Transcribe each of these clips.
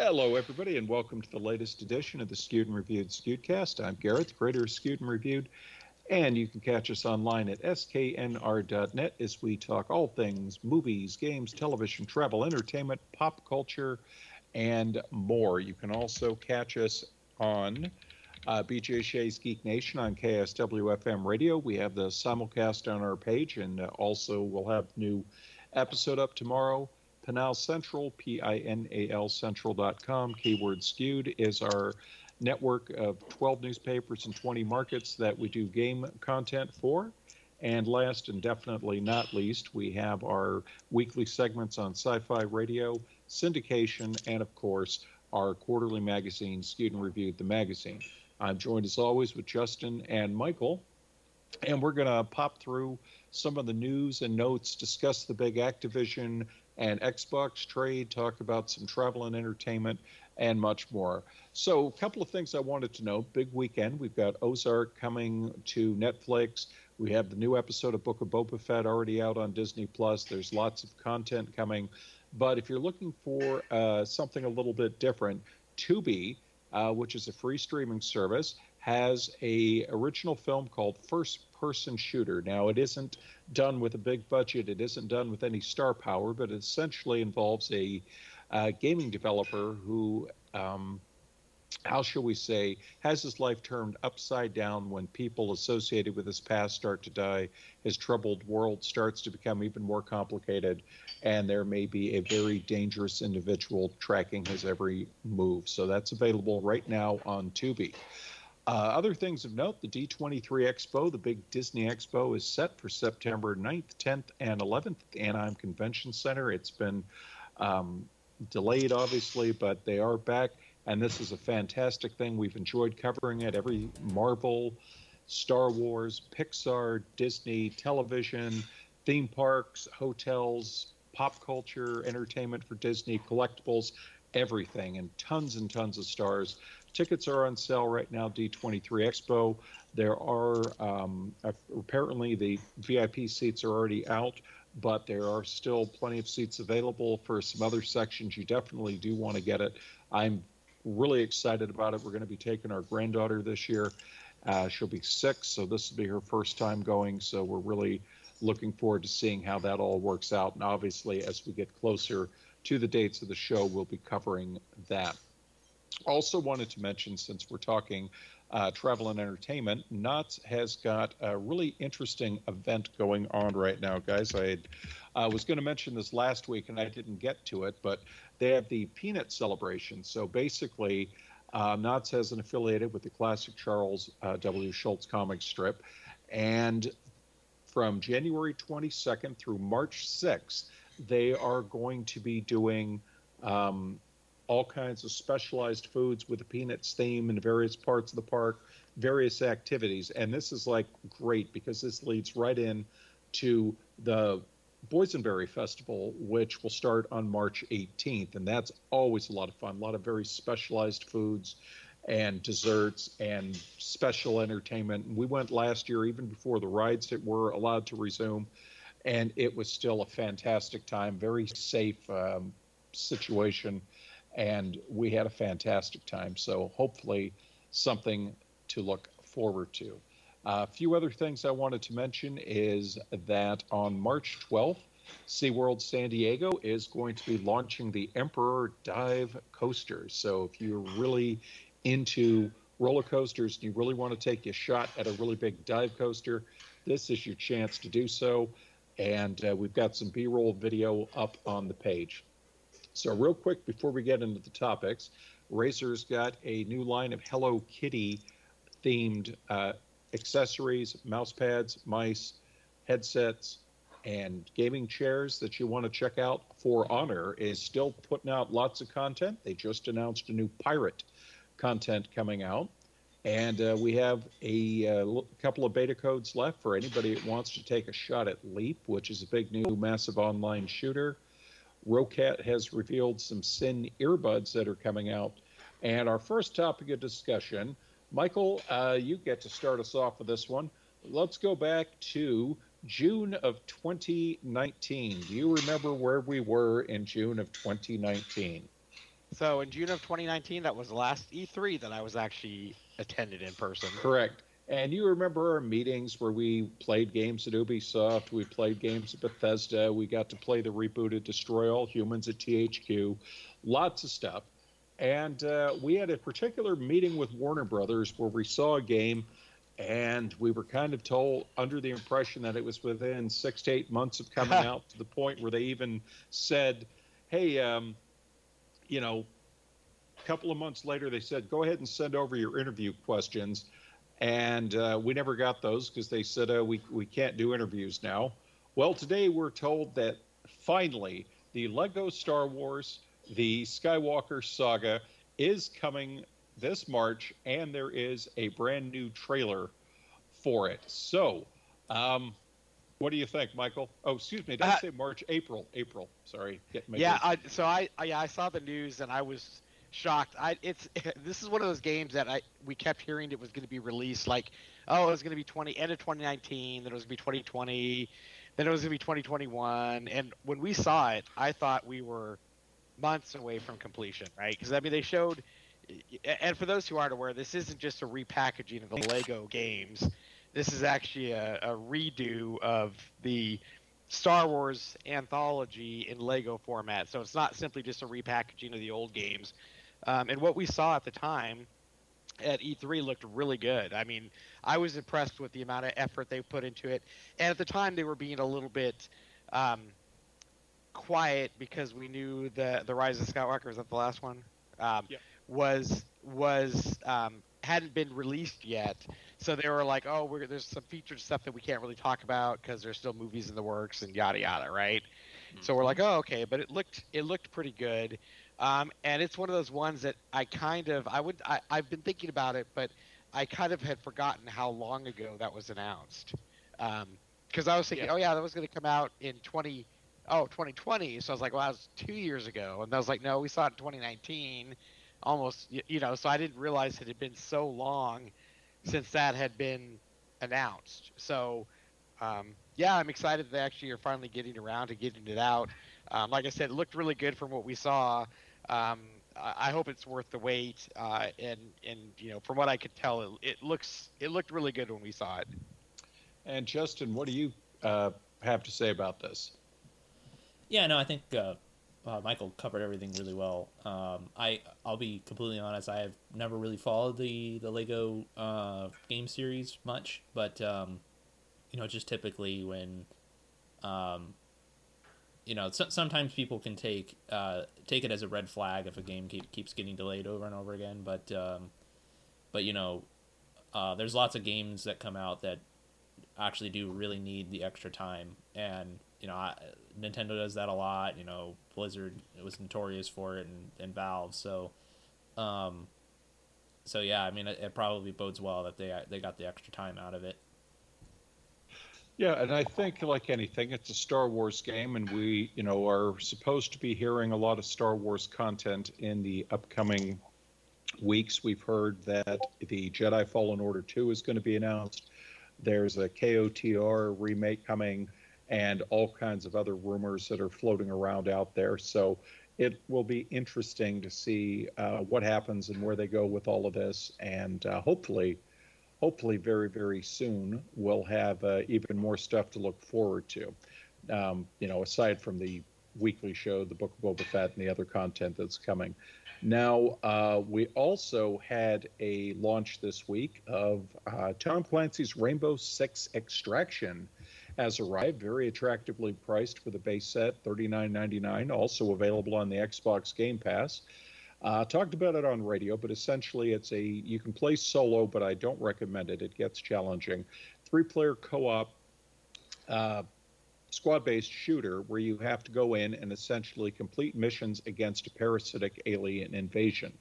Hello, everybody, and welcome to the latest edition of the Skewed and Reviewed Skewedcast. I'm Garrett, the creator of Skewed and Reviewed, and you can catch us online at sknr.net as we talk all things movies, games, television, travel, entertainment, pop culture, and more. You can also catch us on uh, BJ Shea's Geek Nation on KISW FM radio. We have the simulcast on our page, and uh, also we'll have new episode up tomorrow. Pinal Central, P I N A L Central.com, keyword skewed, is our network of 12 newspapers and 20 markets that we do game content for. And last and definitely not least, we have our weekly segments on sci fi radio, syndication, and of course, our quarterly magazine, Skewed and Reviewed, the magazine. I'm joined as always with Justin and Michael, and we're going to pop through some of the news and notes, discuss the big Activision and Xbox trade, talk about some travel and entertainment, and much more. So, a couple of things I wanted to know. Big weekend. We've got Ozark coming to Netflix. We have the new episode of Book of Boba Fett already out on Disney Plus. There's lots of content coming. But if you're looking for uh, something a little bit different, Tubi, uh, which is a free streaming service, has a original film called First person shooter. Now, it isn't done with a big budget, it isn't done with any star power, but it essentially involves a uh, gaming developer who, um, how shall we say, has his life turned upside down when people associated with his past start to die. His troubled world starts to become even more complicated, and there may be a very dangerous individual tracking his every move. So that's available right now on Tubi. Uh, other things of note the D23 Expo, the big Disney Expo, is set for September 9th, 10th, and 11th at the Anaheim Convention Center. It's been um, delayed, obviously, but they are back, and this is a fantastic thing. We've enjoyed covering it. Every Marvel, Star Wars, Pixar, Disney, television, theme parks, hotels, pop culture, entertainment for Disney, collectibles, everything, and tons and tons of stars. Tickets are on sale right now, D23 Expo. There are um, apparently the VIP seats are already out, but there are still plenty of seats available for some other sections. You definitely do want to get it. I'm really excited about it. We're going to be taking our granddaughter this year. Uh, she'll be six, so this will be her first time going. So we're really looking forward to seeing how that all works out. And obviously, as we get closer to the dates of the show, we'll be covering that. Also, wanted to mention since we're talking uh, travel and entertainment, Knott's has got a really interesting event going on right now, guys. I had, uh, was going to mention this last week and I didn't get to it, but they have the Peanut Celebration. So basically, uh, Knott's has an affiliated with the classic Charles uh, W. Schulz comic strip, and from January 22nd through March 6th, they are going to be doing um, all kinds of specialized foods with a peanuts theme in various parts of the park, various activities. And this is like great because this leads right in to the Boysenberry Festival, which will start on March 18th. And that's always a lot of fun. A lot of very specialized foods and desserts and special entertainment. We went last year, even before the rides that were allowed to resume, and it was still a fantastic time, very safe um, situation and we had a fantastic time. So hopefully, something to look forward to. A few other things I wanted to mention is that on March 12th, SeaWorld San Diego is going to be launching the Emperor Dive Coaster. So if you're really into roller coasters and you really want to take a shot at a really big dive coaster, this is your chance to do so. And uh, we've got some B roll video up on the page. So, real quick before we get into the topics, Razer's got a new line of Hello Kitty themed uh, accessories, mouse pads, mice, headsets, and gaming chairs that you want to check out. For Honor is still putting out lots of content. They just announced a new pirate content coming out. And uh, we have a uh, couple of beta codes left for anybody that wants to take a shot at Leap, which is a big new massive online shooter. Roccat has revealed some Syn earbuds that are coming out. And our first topic of discussion, Michael, uh, you get to start us off with this one. Let's go back to June of 2019. Do you remember where we were in June of 2019? So in June of 2019, that was the last E3 that I was actually attended in person. Correct. And you remember our meetings where we played games at Ubisoft, we played games at Bethesda, we got to play the rebooted Destroy All Humans at THQ, lots of stuff. And uh, we had a particular meeting with Warner Brothers where we saw a game and we were kind of told under the impression that it was within six to eight months of coming out to the point where they even said, hey, um, you know, a couple of months later, they said, go ahead and send over your interview questions and uh, we never got those because they said uh, we we can't do interviews now. Well, today we're told that finally the Lego Star Wars, the Skywalker saga, is coming this March, and there is a brand new trailer for it. So, um, what do you think, Michael? Oh, excuse me, did I uh, say March? April, April. Sorry. Yeah, I, so I, I yeah I saw the news and I was shocked. I it's this is one of those games that I we kept hearing it was going to be released like oh it was going to be 20 end of 2019 then it was going to be 2020 then it was going to be 2021 and when we saw it I thought we were months away from completion right because I mean they showed and for those who aren't aware this isn't just a repackaging of the Lego games this is actually a, a redo of the Star Wars anthology in Lego format. So it's not simply just a repackaging of the old games. Um, and what we saw at the time at E3 looked really good. I mean, I was impressed with the amount of effort they put into it. And at the time, they were being a little bit um, quiet because we knew the the Rise of Skywalker was that the last one um, yep. was was um, hadn't been released yet. So they were like, "Oh, there's some featured stuff that we can't really talk about because there's still movies in the works and yada yada." Right? Mm-hmm. So we're like, "Oh, okay," but it looked it looked pretty good. Um, and it's one of those ones that I kind of I would I, I've been thinking about it, but I kind of had forgotten how long ago that was announced. Because um, I was thinking, yeah. oh yeah, that was going to come out in 20 oh 2020. So I was like, well, that was two years ago, and I was like, no, we saw it in 2019, almost you know. So I didn't realize it had been so long since that had been announced. So um, yeah, I'm excited that they actually are finally getting around to getting it out. Um, like I said, it looked really good from what we saw. Um, I hope it's worth the wait. Uh, and and you know, from what I could tell, it, it, looks it looked really good when we saw it. And Justin, what do you uh, have to say about this? Yeah, no, I think uh, uh Michael covered everything really well. Um, I I'll be completely honest. I have never really followed the the Lego uh, game series much, but um, you know, just typically when um, you know, so, sometimes people can take uh, take it as a red flag if a game keep, keeps getting delayed over and over again. But um, but you know, uh, there's lots of games that come out that actually do really need the extra time, and you know, I, Nintendo does that a lot. You know, Blizzard was notorious for it, and, and Valve. So, um, so yeah, I mean, it, it probably bodes well that they they got the extra time out of it. Yeah, and I think like anything, it's a Star Wars game, and we, you know, are supposed to be hearing a lot of Star Wars content in the upcoming weeks. We've heard that the Jedi Fallen Order 2 is going to be announced. There's a KOTOR remake coming, and all kinds of other rumors that are floating around out there. So it will be interesting to see uh, what happens and where they go with all of this, and uh, hopefully hopefully very, very soon, we'll have uh, even more stuff to look forward to. Um, you know, aside from the weekly show, the Book of Boba Fett, and the other content that's coming. Now, uh, we also had a launch this week of uh, Tom Clancy's Rainbow Six Extraction has arrived, very attractively priced for the base set, $39.99, also available on the Xbox Game Pass. Uh, talked about it on radio, but essentially it's a you can play solo, but I don't recommend it. It gets challenging. Three player co op uh, squad based shooter where you have to go in and essentially complete missions against a parasitic alien invasion.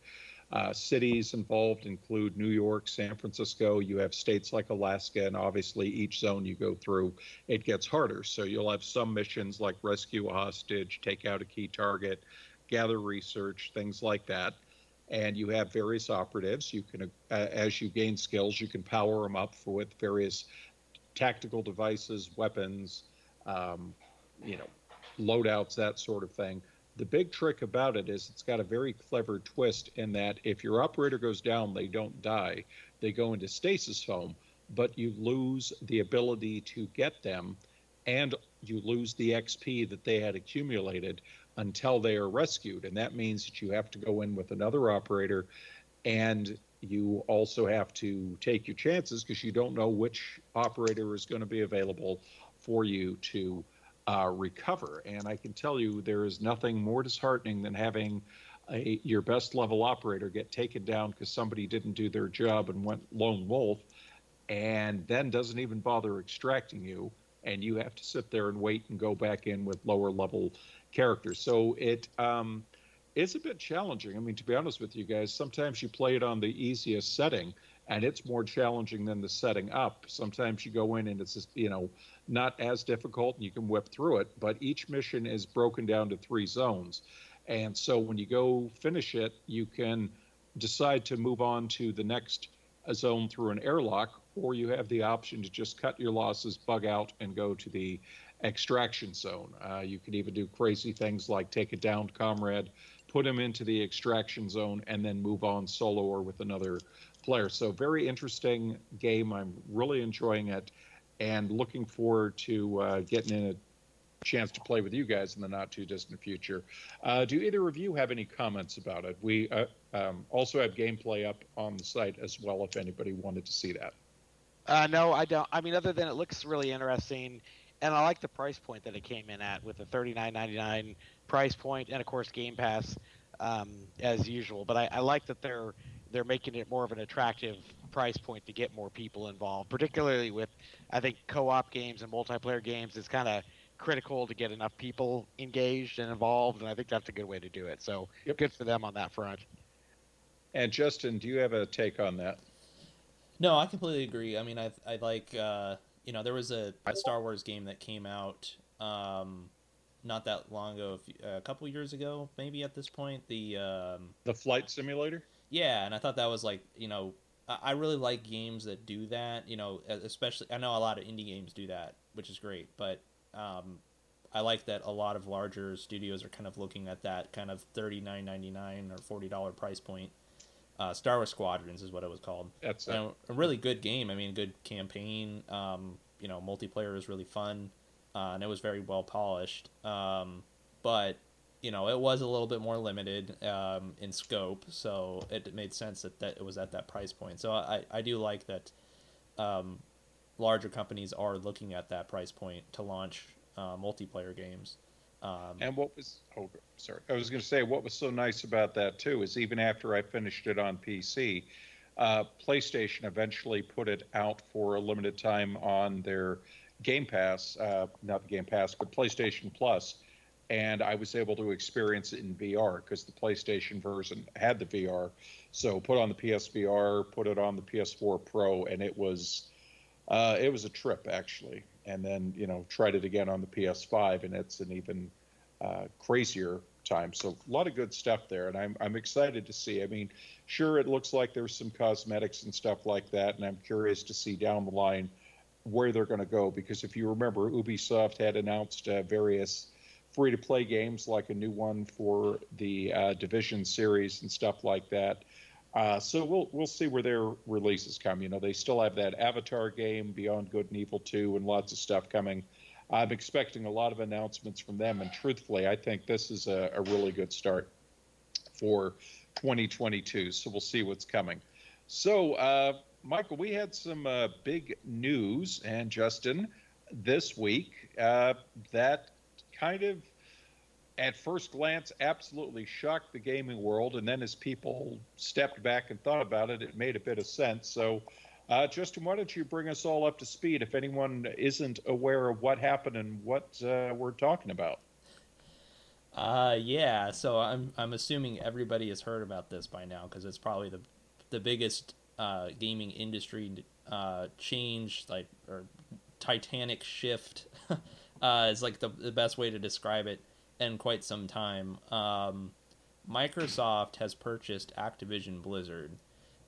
Uh, cities involved include New York, San Francisco. You have states like Alaska, and obviously each zone you go through, it gets harder. So you'll have some missions like rescue a hostage, take out a key target, gather research, things like that. And you have various operatives. You can, uh, as you gain skills, you can power them up for, with various tactical devices, weapons, um, you know, loadouts, that sort of thing. The big trick about it is it's got a very clever twist in that if your operator goes down, they don't die. They go into stasis foam, but you lose the ability to get them and you lose the XP that they had accumulated until they are rescued. And that means that you have to go in with another operator and you also have to take your chances because you don't know which operator is going to be available for you to uh, recover. And I can tell you there is nothing more disheartening than having a, your best level operator get taken down because somebody didn't do their job and went lone wolf and then doesn't even bother extracting you. And you have to sit there and wait and go back in with lower level characters. So it um, is a bit challenging. I mean, to be honest with you guys, sometimes you play it on the easiest setting and it's more challenging than the setting up. Sometimes you go in and it's just, you know, not as difficult and you can whip through it, but each mission is broken down to three zones. And so when you go finish it, you can decide to move on to the next uh, zone through an airlock, or you have the option to just cut your losses, bug out, and go to the extraction zone. Uh, you can even do crazy things like take a downed comrade, put him into the extraction zone, and then move on solo or with another player. So, very interesting game. I'm really enjoying it and looking forward to uh, getting in a chance to play with you guys in the not too distant future. Uh, do either of you have any comments about it? We uh, um, also have gameplay up on the site as well if anybody wanted to see that. Uh, no, I don't. I mean, other than it looks really interesting, and I like the price point that it came in at with the thirty nine ninety nine price point, and of course Game Pass um, as usual. But I, I like that they're they're making it more of an attractive price point to get more people involved, particularly with I think co-op games and multiplayer games. It's kind of critical to get enough people engaged and involved, and I think that's a good way to do it. So yep. good for them on that front. And Justin, do you have a take on that? No, I completely agree. I mean, I I like uh, you know there was a, a, Star Wars game that came out um, not that long ago, a couple years ago, maybe at this point. The um, the flight simulator. Yeah, and I thought that was like you know I really like games that do that. You know, especially I know a lot of indie games do that, which is great. But um, I like that a lot of larger studios are kind of looking at that kind of thirty nine ninety nine or forty dollar price point. Uh, Star Wars Squadrons is what it was called. That's a, really good game. I mean, good campaign. Um, you know, multiplayer is really fun, uh, and it was very well polished. Um, but you know, it was a little bit more limited um, in scope, so it made sense that, that it was at that price point. So I, I do like that um, larger companies are looking at that price point to launch uh, multiplayer games. Um, and what was oh sorry I was going to say what was so nice about that too is even after I finished it on PC, uh, PlayStation eventually put it out for a limited time on their Game Pass, uh, not the Game Pass, but PlayStation Plus and I was able to experience it in VR because the PlayStation version had the VR. So put on the PSVR, put it on the PS4 Pro, and it was uh, it was a trip actually. And then you know tried it again on the PS5, and it's an even uh, crazier time. So a lot of good stuff there, and I'm I'm excited to see. I mean, sure it looks like there's some cosmetics and stuff like that, and I'm curious to see down the line where they're going to go because if you remember, Ubisoft had announced uh, various free to play games like a new one for the uh, Division series and stuff like that. Uh, so we'll we'll see where their releases come. You know, they still have that Avatar game, Beyond Good and Evil 2, and lots of stuff coming. I'm expecting a lot of announcements from them, and truthfully, I think this is a, a really good start for 2022. So we'll see what's coming. So, uh, Michael, we had some uh, big news, and Justin, this week uh, that kind of at first glance absolutely shocked the gaming world. And then as people stepped back and thought about it it made a bit of sense. So uh, justin why don't you bring us all up to speed if anyone isn't aware of what happened and what uh, we're talking about? Uh, yeah. So i'm i'm assuming everybody has heard about this by now because it's probably the the biggest uh, gaming industry uh, change like or titanic shift. Uh, is like the, the best way to describe it in quite some time. Um, Microsoft has purchased Activision Blizzard,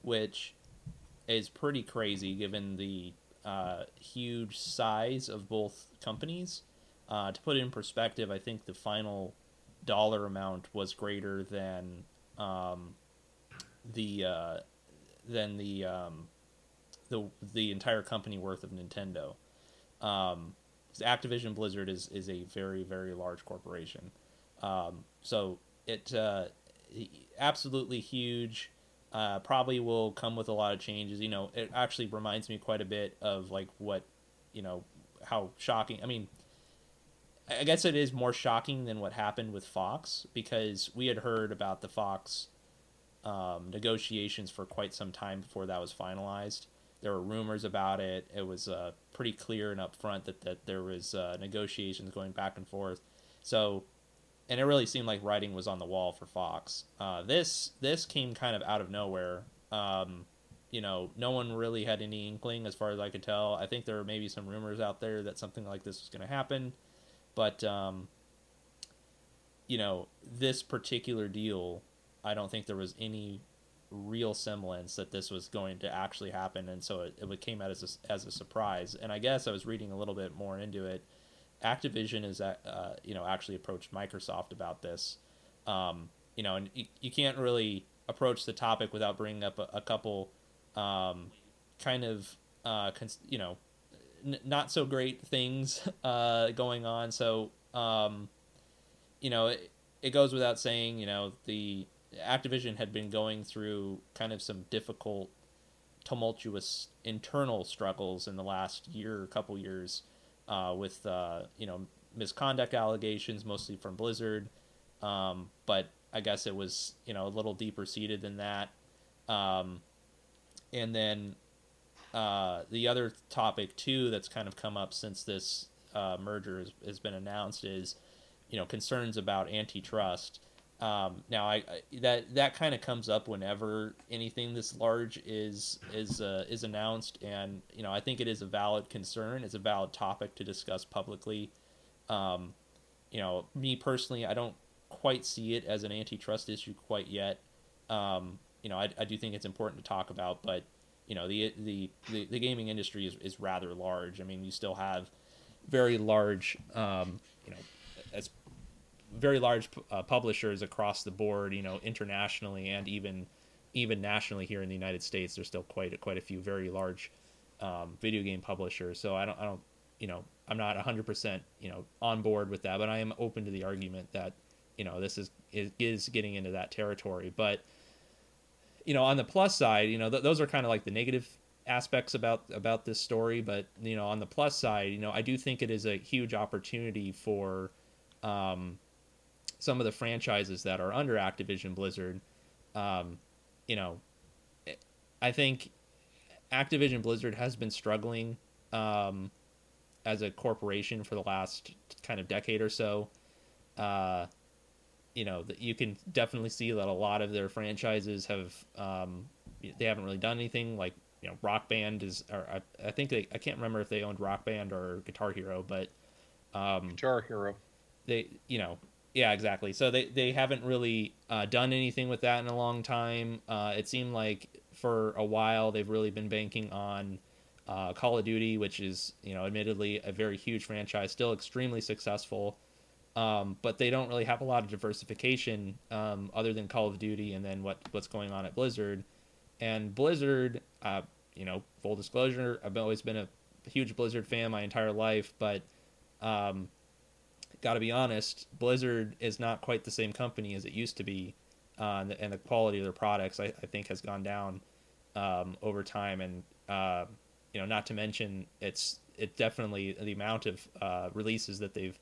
which is pretty crazy given the uh, huge size of both companies. Uh, to put it in perspective, I think the final dollar amount was greater than um, the uh, than the um, the the entire company worth of Nintendo. Um, Activision Blizzard is is a very very large corporation, um, so it uh, absolutely huge. Uh, probably will come with a lot of changes. You know, it actually reminds me quite a bit of like what, you know, how shocking. I mean, I guess it is more shocking than what happened with Fox because we had heard about the Fox um, negotiations for quite some time before that was finalized. There were rumors about it. It was uh, pretty clear and upfront that, that there was uh, negotiations going back and forth. So, and it really seemed like writing was on the wall for Fox. Uh, this this came kind of out of nowhere. Um, you know, no one really had any inkling, as far as I could tell. I think there were maybe some rumors out there that something like this was going to happen, but um, you know, this particular deal I don't think there was any real semblance that this was going to actually happen, and so it, it came out as a, as a surprise. And I guess I was reading a little bit more into it. Activision is uh, you know actually approached Microsoft about this, um, you know, and you, you, can't really approach the topic without bringing up a, a couple um, kind of uh, cons- you know n- not so great things uh, going on. So um, you know, it, it goes without saying, you know, the Activision had been going through kind of some difficult, tumultuous internal struggles in the last year, couple years, uh, with uh, you know misconduct allegations, mostly from Blizzard. Um, but I guess it was you know a little deeper seated than that. Um, and then uh, the other topic too that's kind of come up since this uh, merger has, has, been announced is you know concerns about antitrust. Um, now, I, I, that that kind of comes up whenever anything this large is is uh, is announced, and you know I think it is a valid concern. It's a valid topic to discuss publicly. Um, you know, me personally, I don't quite see it as an antitrust issue quite yet. Um, you know, I, I do think it's important to talk about, but you know, the the the, the gaming industry is, is rather large. I mean, you still have very large, um, you know, very large uh, publishers across the board, you know, internationally and even even nationally here in the United States. There's still quite a, quite a few very large um, video game publishers. So I don't I don't you know I'm not 100 percent you know on board with that, but I am open to the argument that you know this is is getting into that territory. But you know on the plus side, you know th- those are kind of like the negative aspects about about this story but you know on the plus side you know i do think it is a huge opportunity for um, some of the franchises that are under Activision Blizzard, um, you know, I think Activision Blizzard has been struggling um, as a corporation for the last kind of decade or so. Uh, you know, you can definitely see that a lot of their franchises have um, they haven't really done anything. Like you know, Rock Band is, or I, I think they I can't remember if they owned Rock Band or Guitar Hero, but um, Guitar Hero. They you know yeah, exactly. So they they haven't really uh, done anything with that in a long time. Uh, it seemed like for a while they've really been banking on uh, Call of Duty, which is you know admittedly a very huge franchise, still extremely successful. Um, but they don't really have a lot of diversification um, other than Call of Duty and then what what's going on at Blizzard. And Blizzard, uh, you know, full disclosure, I've always been a huge Blizzard fan my entire life, but um, got to be honest, Blizzard is not quite the same company as it used to be, uh, and, the, and, the, quality of their products, I, I think, has gone down um, over time. And uh, you know, not to mention, it's it definitely the amount of uh, releases that they've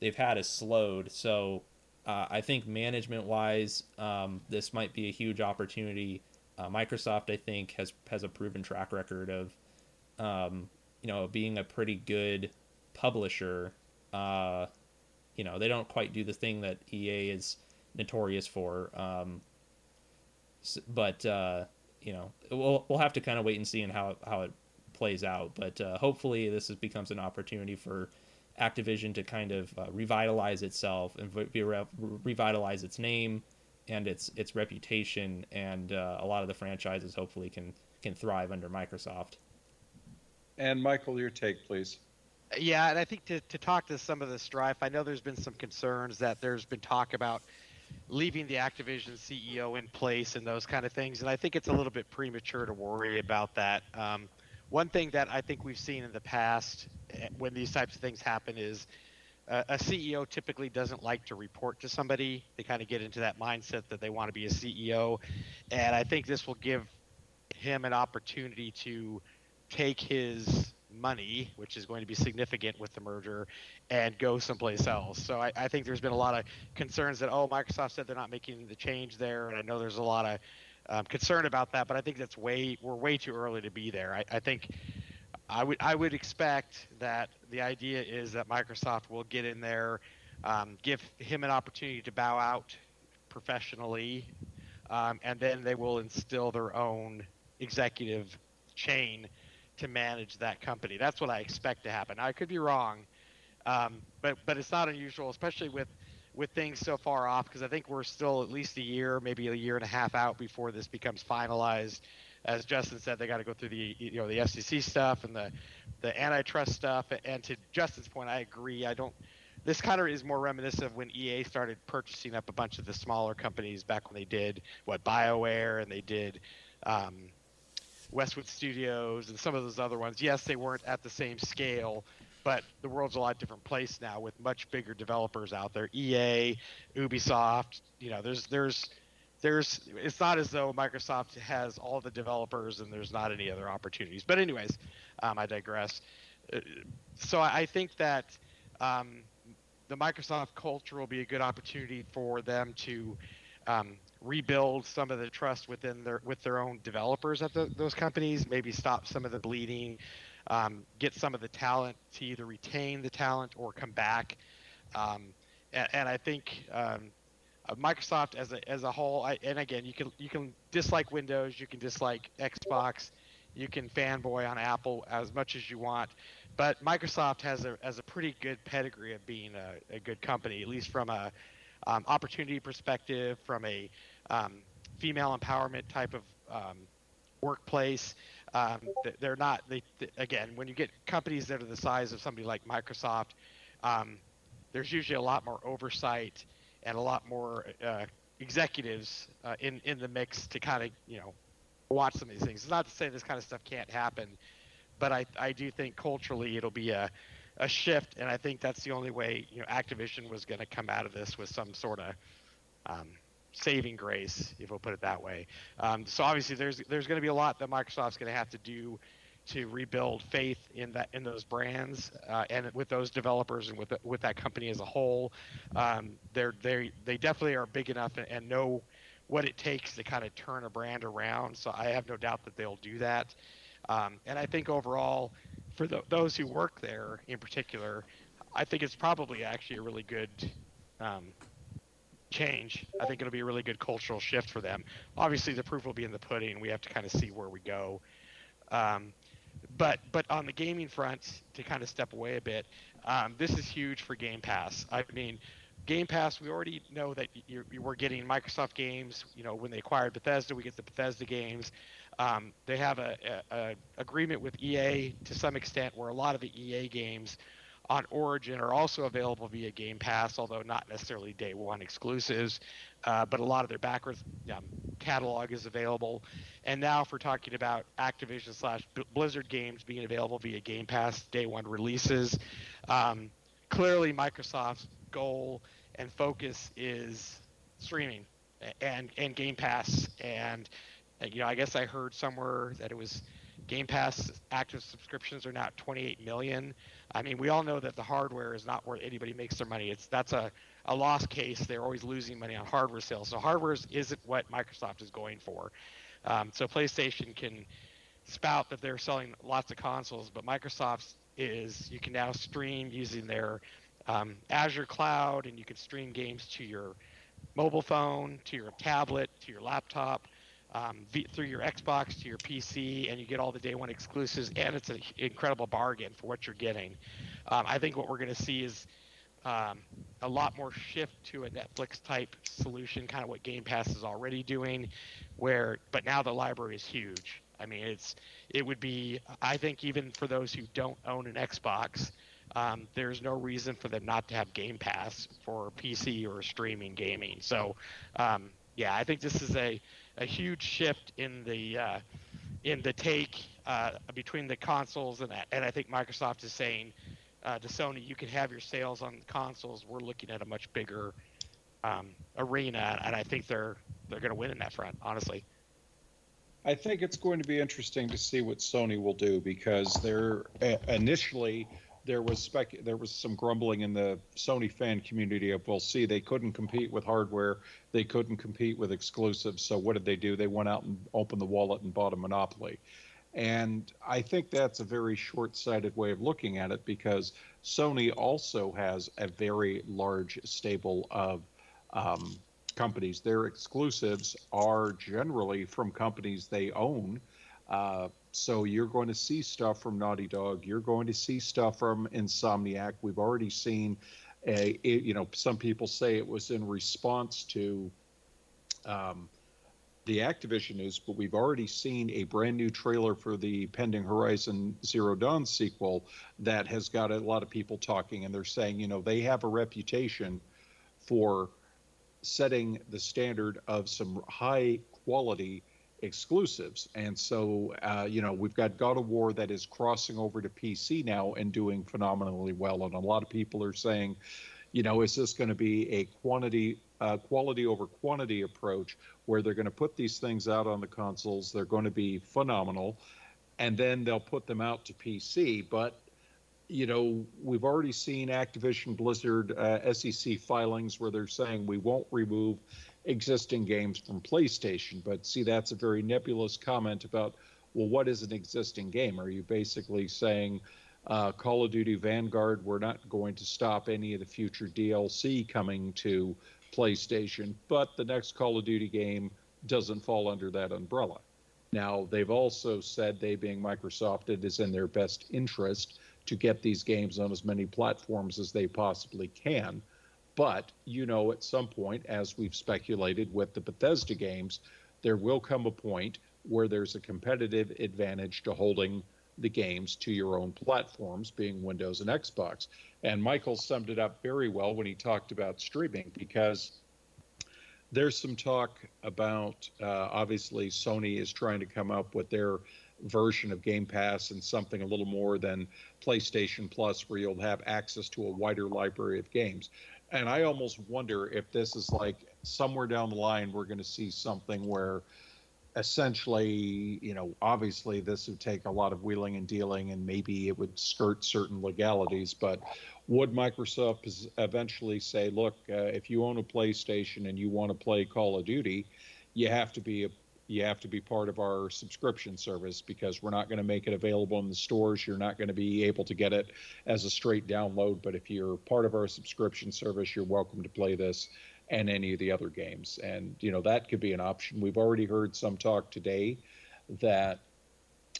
they've had has slowed. So uh, I think management wise, um, this might be a huge opportunity. Uh, Microsoft, I think, has has a proven track record of um, you know being a pretty good publisher. Uh, you know they don't quite do the thing that EA is notorious for. Um, but uh, you know we'll we'll have to kind of wait and see and how how it plays out. But uh, hopefully this is, becomes an opportunity for Activision to kind of uh, revitalize itself and re- revitalize its name and its its reputation, and uh, a lot of the franchises hopefully can can thrive under Microsoft. And Michael, your take, please. Yeah, and I think to, to talk to some of the strife, I know there's been some concerns that there's been talk about leaving the Activision CEO in place and those kind of things, and I think it's a little bit premature to worry about that. Um, one thing that I think we've seen in the past eh, when these types of things happen is uh, a CEO typically doesn't like to report to somebody. They kind of get into that mindset that they want to be a CEO, and I think this will give him an opportunity to take his money, which is going to be significant with the merger, and go someplace else. So I, I, think there's been a lot of concerns that oh, Microsoft said they're not making the change there, and I know there's a lot of um, concern about that, but I think that's way we're way too early to be there. I, I think I would I would expect that the idea is that Microsoft will get in there, um, give him an opportunity to bow out professionally, um, and then they will instill their own executive chain to manage that company. That's what I expect to happen. I could be wrong, um, but but it's not unusual, especially with with things so far off, because I think we're still at least a year, maybe a year and a half out before this becomes finalized. As Justin said, they got to go through the you know the FCC stuff and the the antitrust stuff. And to Justin's point, I agree. I don't. This kind of is more reminiscent of when EA started purchasing up a bunch of the smaller companies back when they did what BioWare and they did um, Westwood Studios and some of those other ones. Yes, they weren't at the same scale, but the world's a lot different place now with much bigger developers out there. EA, Ubisoft, you know, there's there's there's it's not as though Microsoft has all the developers and there's not any other opportunities. But anyways, um, I digress. Uh, so I think that um, the Microsoft culture will be a good opportunity for them to um, rebuild some of the trust within their with their own developers at the, those companies. Maybe stop some of the bleeding, um, get some of the talent to either retain the talent or come back. Um, and, and, I think um, uh, Microsoft as a as a whole, I, and again, you can you can dislike Windows, you can dislike Xbox, you can fanboy on Apple as much as you want, but Microsoft has a has a pretty good pedigree of being a, a good company, at least from a um, opportunity perspective, from a um, female empowerment type of um, workplace. Um, they're not. They, again, when you get companies that are the size of somebody like Microsoft, um, there's usually a lot more oversight and a lot more uh, executives uh, in in the mix to kind of you know watch some of these things. It's not to say this kind of stuff can't happen, but I I do think culturally it'll be a a shift, and I think that's the only way you know Activision was going to come out of this with some sort of um, saving grace, if we'll put it that way. Um, so obviously, there's there's going to be a lot that Microsoft's going to have to do to rebuild faith in that in those brands uh, and with those developers and with the, with that company as a whole. Um, they're they they definitely are big enough and, and, know what it takes to kind of turn a brand around. So I have no doubt that they'll do that. Um, and I think overall, for the, those who work there in particular, I think it's probably actually a really good um, change. I think it'll be a really good cultural shift for them. Obviously, the proof will be in the pudding. We have to kind of see where we go. Um, but but on the gaming front, to kind of step away a bit, um, this is huge for Game Pass. I mean, Game Pass, we already know that you, you we're getting Microsoft games. You know, when they acquired Bethesda, we get the Bethesda games. Um, they have a, a, a, agreement with EA to some extent, where a lot of the EA games on Origin are also available via Game Pass, although not necessarily day one exclusives. Uh, but a lot of their backwards um, catalog is available. And now, if we're talking about Activision slash Blizzard games being available via Game Pass day one releases, um, clearly Microsoft's goal and focus is streaming and and Game Pass. And you know, I guess I heard somewhere that it was Game Pass active subscriptions are now 28 million. I mean, we all know that the hardware is not where anybody makes their money. It's that's a, a lost case. They're always losing money on hardware sales. So hardware isn't what Microsoft is going for. Um, so PlayStation can spout that they're selling lots of consoles, but Microsoft is you can now stream using their um, Azure cloud, and you can stream games to your mobile phone, to your tablet, to your laptop um, through your Xbox to your PC, and you get all the day one exclusives, and it's an incredible bargain for what you're getting. Um, I think what we're going to see is um, a lot more shift to a Netflix type solution, kind of what Game Pass is already doing, where but now the library is huge. I mean, it's it would be I think even for those who don't own an Xbox, um, there's no reason for them not to have Game Pass for PC or streaming gaming. So, um, yeah, I think this is a, a huge shift in the uh, in the take uh, between the consoles and and I think Microsoft is saying uh, to Sony, you can have your sales on consoles. We're looking at a much bigger um, arena, and I think they're they're going to win in that front. Honestly, I think it's going to be interesting to see what Sony will do because they're uh, initially there was spec there was some grumbling in the Sony fan community of well see they couldn't compete with hardware. They couldn't compete with exclusives. So what did they do? They went out and opened the wallet and bought a monopoly. And I think that's a very short-sighted way of looking at it because Sony also has a very large stable of um, companies. Their exclusives are generally from companies they own. Uh, so you're going to see stuff from Naughty Dog. You're going to see stuff from Insomniac. We've already seen, a, it, you know, some people say it was in response to um, the Activision news, but we've already seen a brand new trailer for the pending Horizon Zero Dawn sequel that has got a lot of people talking, and they're saying, you know, they have a reputation for setting the standard of some high quality exclusives. And so, uh, you know, we've got God of War that is crossing over to PC now and doing phenomenally well. And a lot of people are saying, you know, is this going to be a quantity, uh, quality over quantity approach where they're going to put these things out on the consoles? They're going to be phenomenal, and then they'll put them out to PC. But you know, we've already seen Activision Blizzard uh, SEC filings where they're saying we won't remove existing games from PlayStation. But see, that's a very nebulous comment about, well, what is an existing game? Are you basically saying uh, Call of Duty Vanguard, we're not going to stop any of the future DLC coming to PlayStation, but the next Call of Duty game doesn't fall under that umbrella. Now, they've also said, they being Microsoft, it is in their best interest to get these games on as many platforms as they possibly can. But you know, at some point, as we've speculated with the Bethesda games, there will come a point where there's a competitive advantage to holding the games to your own platforms, being Windows and Xbox. And Michael summed it up very well when he talked about streaming because there's some talk about uh, obviously Sony is trying to come up with their version of Game Pass and something a little more than PlayStation Plus, where you'll have access to a wider library of games and I almost wonder if this is like somewhere down the line we're going to see something where essentially, you know, obviously this would take a lot of wheeling and dealing and maybe it would skirt certain legalities, but would Microsoft eventually say, look, uh, if you own a PlayStation and you want to play Call of Duty, you have to be a you have to be part of our subscription service because we're not going to make it available in the stores. You're not going to be able to get it as a straight download. But if you're part of our subscription service, you're welcome to play this and any of the other games. And, you know, that could be an option. We've already heard some talk today that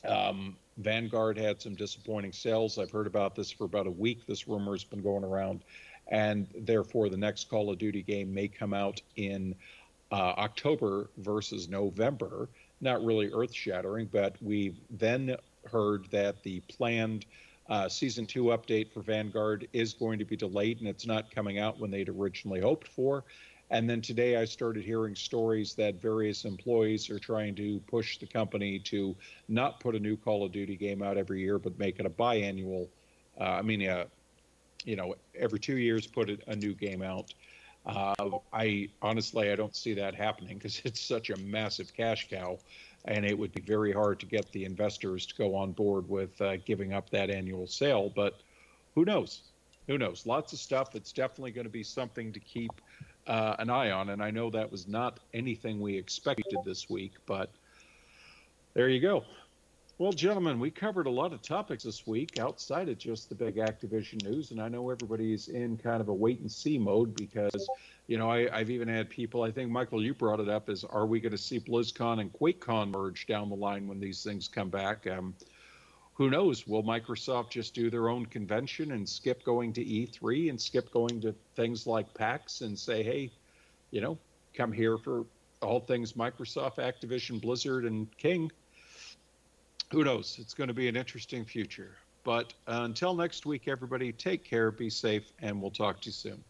um, Vanguard had some disappointing sales. I've heard about this for about a week. This rumor has been going around. And therefore, the next Call of Duty game may come out in uh, October versus November. Not really earth shattering, but we've then heard that the planned uh, season two update for Vanguard is going to be delayed and it's not coming out when they'd originally hoped for. And then today I started hearing stories that various employees are trying to push the company to not put a new Call of Duty game out every year, but make it a biannual. Uh, I mean, uh, you know, every two years put a new game out. Uh, I honestly I don't see that happening because it's such a massive cash cow, and it would be very hard to get the investors to go on board with uh, giving up that annual sale. But who knows? Who knows? Lots of stuff. It's definitely going to be something to keep uh, an eye on. And I know that was not anything we expected this week, but there you go. Well, gentlemen, we covered a lot of topics this week outside of just the big Activision news, and I know everybody's in kind of a wait and see mode because, you know, I, have even had people. I think Michael, you brought it up: is are we going to see BlizzCon and QuakeCon merge down the line when these things come back? Um, who knows? Will Microsoft just do their own convention and skip going to E3 and skip going to things like PAX and say, hey, you know, come here for all things Microsoft, Activision, Blizzard, and King? Who knows? It's going to be an interesting future. But uh, until next week, everybody, take care, be safe, and we'll talk to you soon.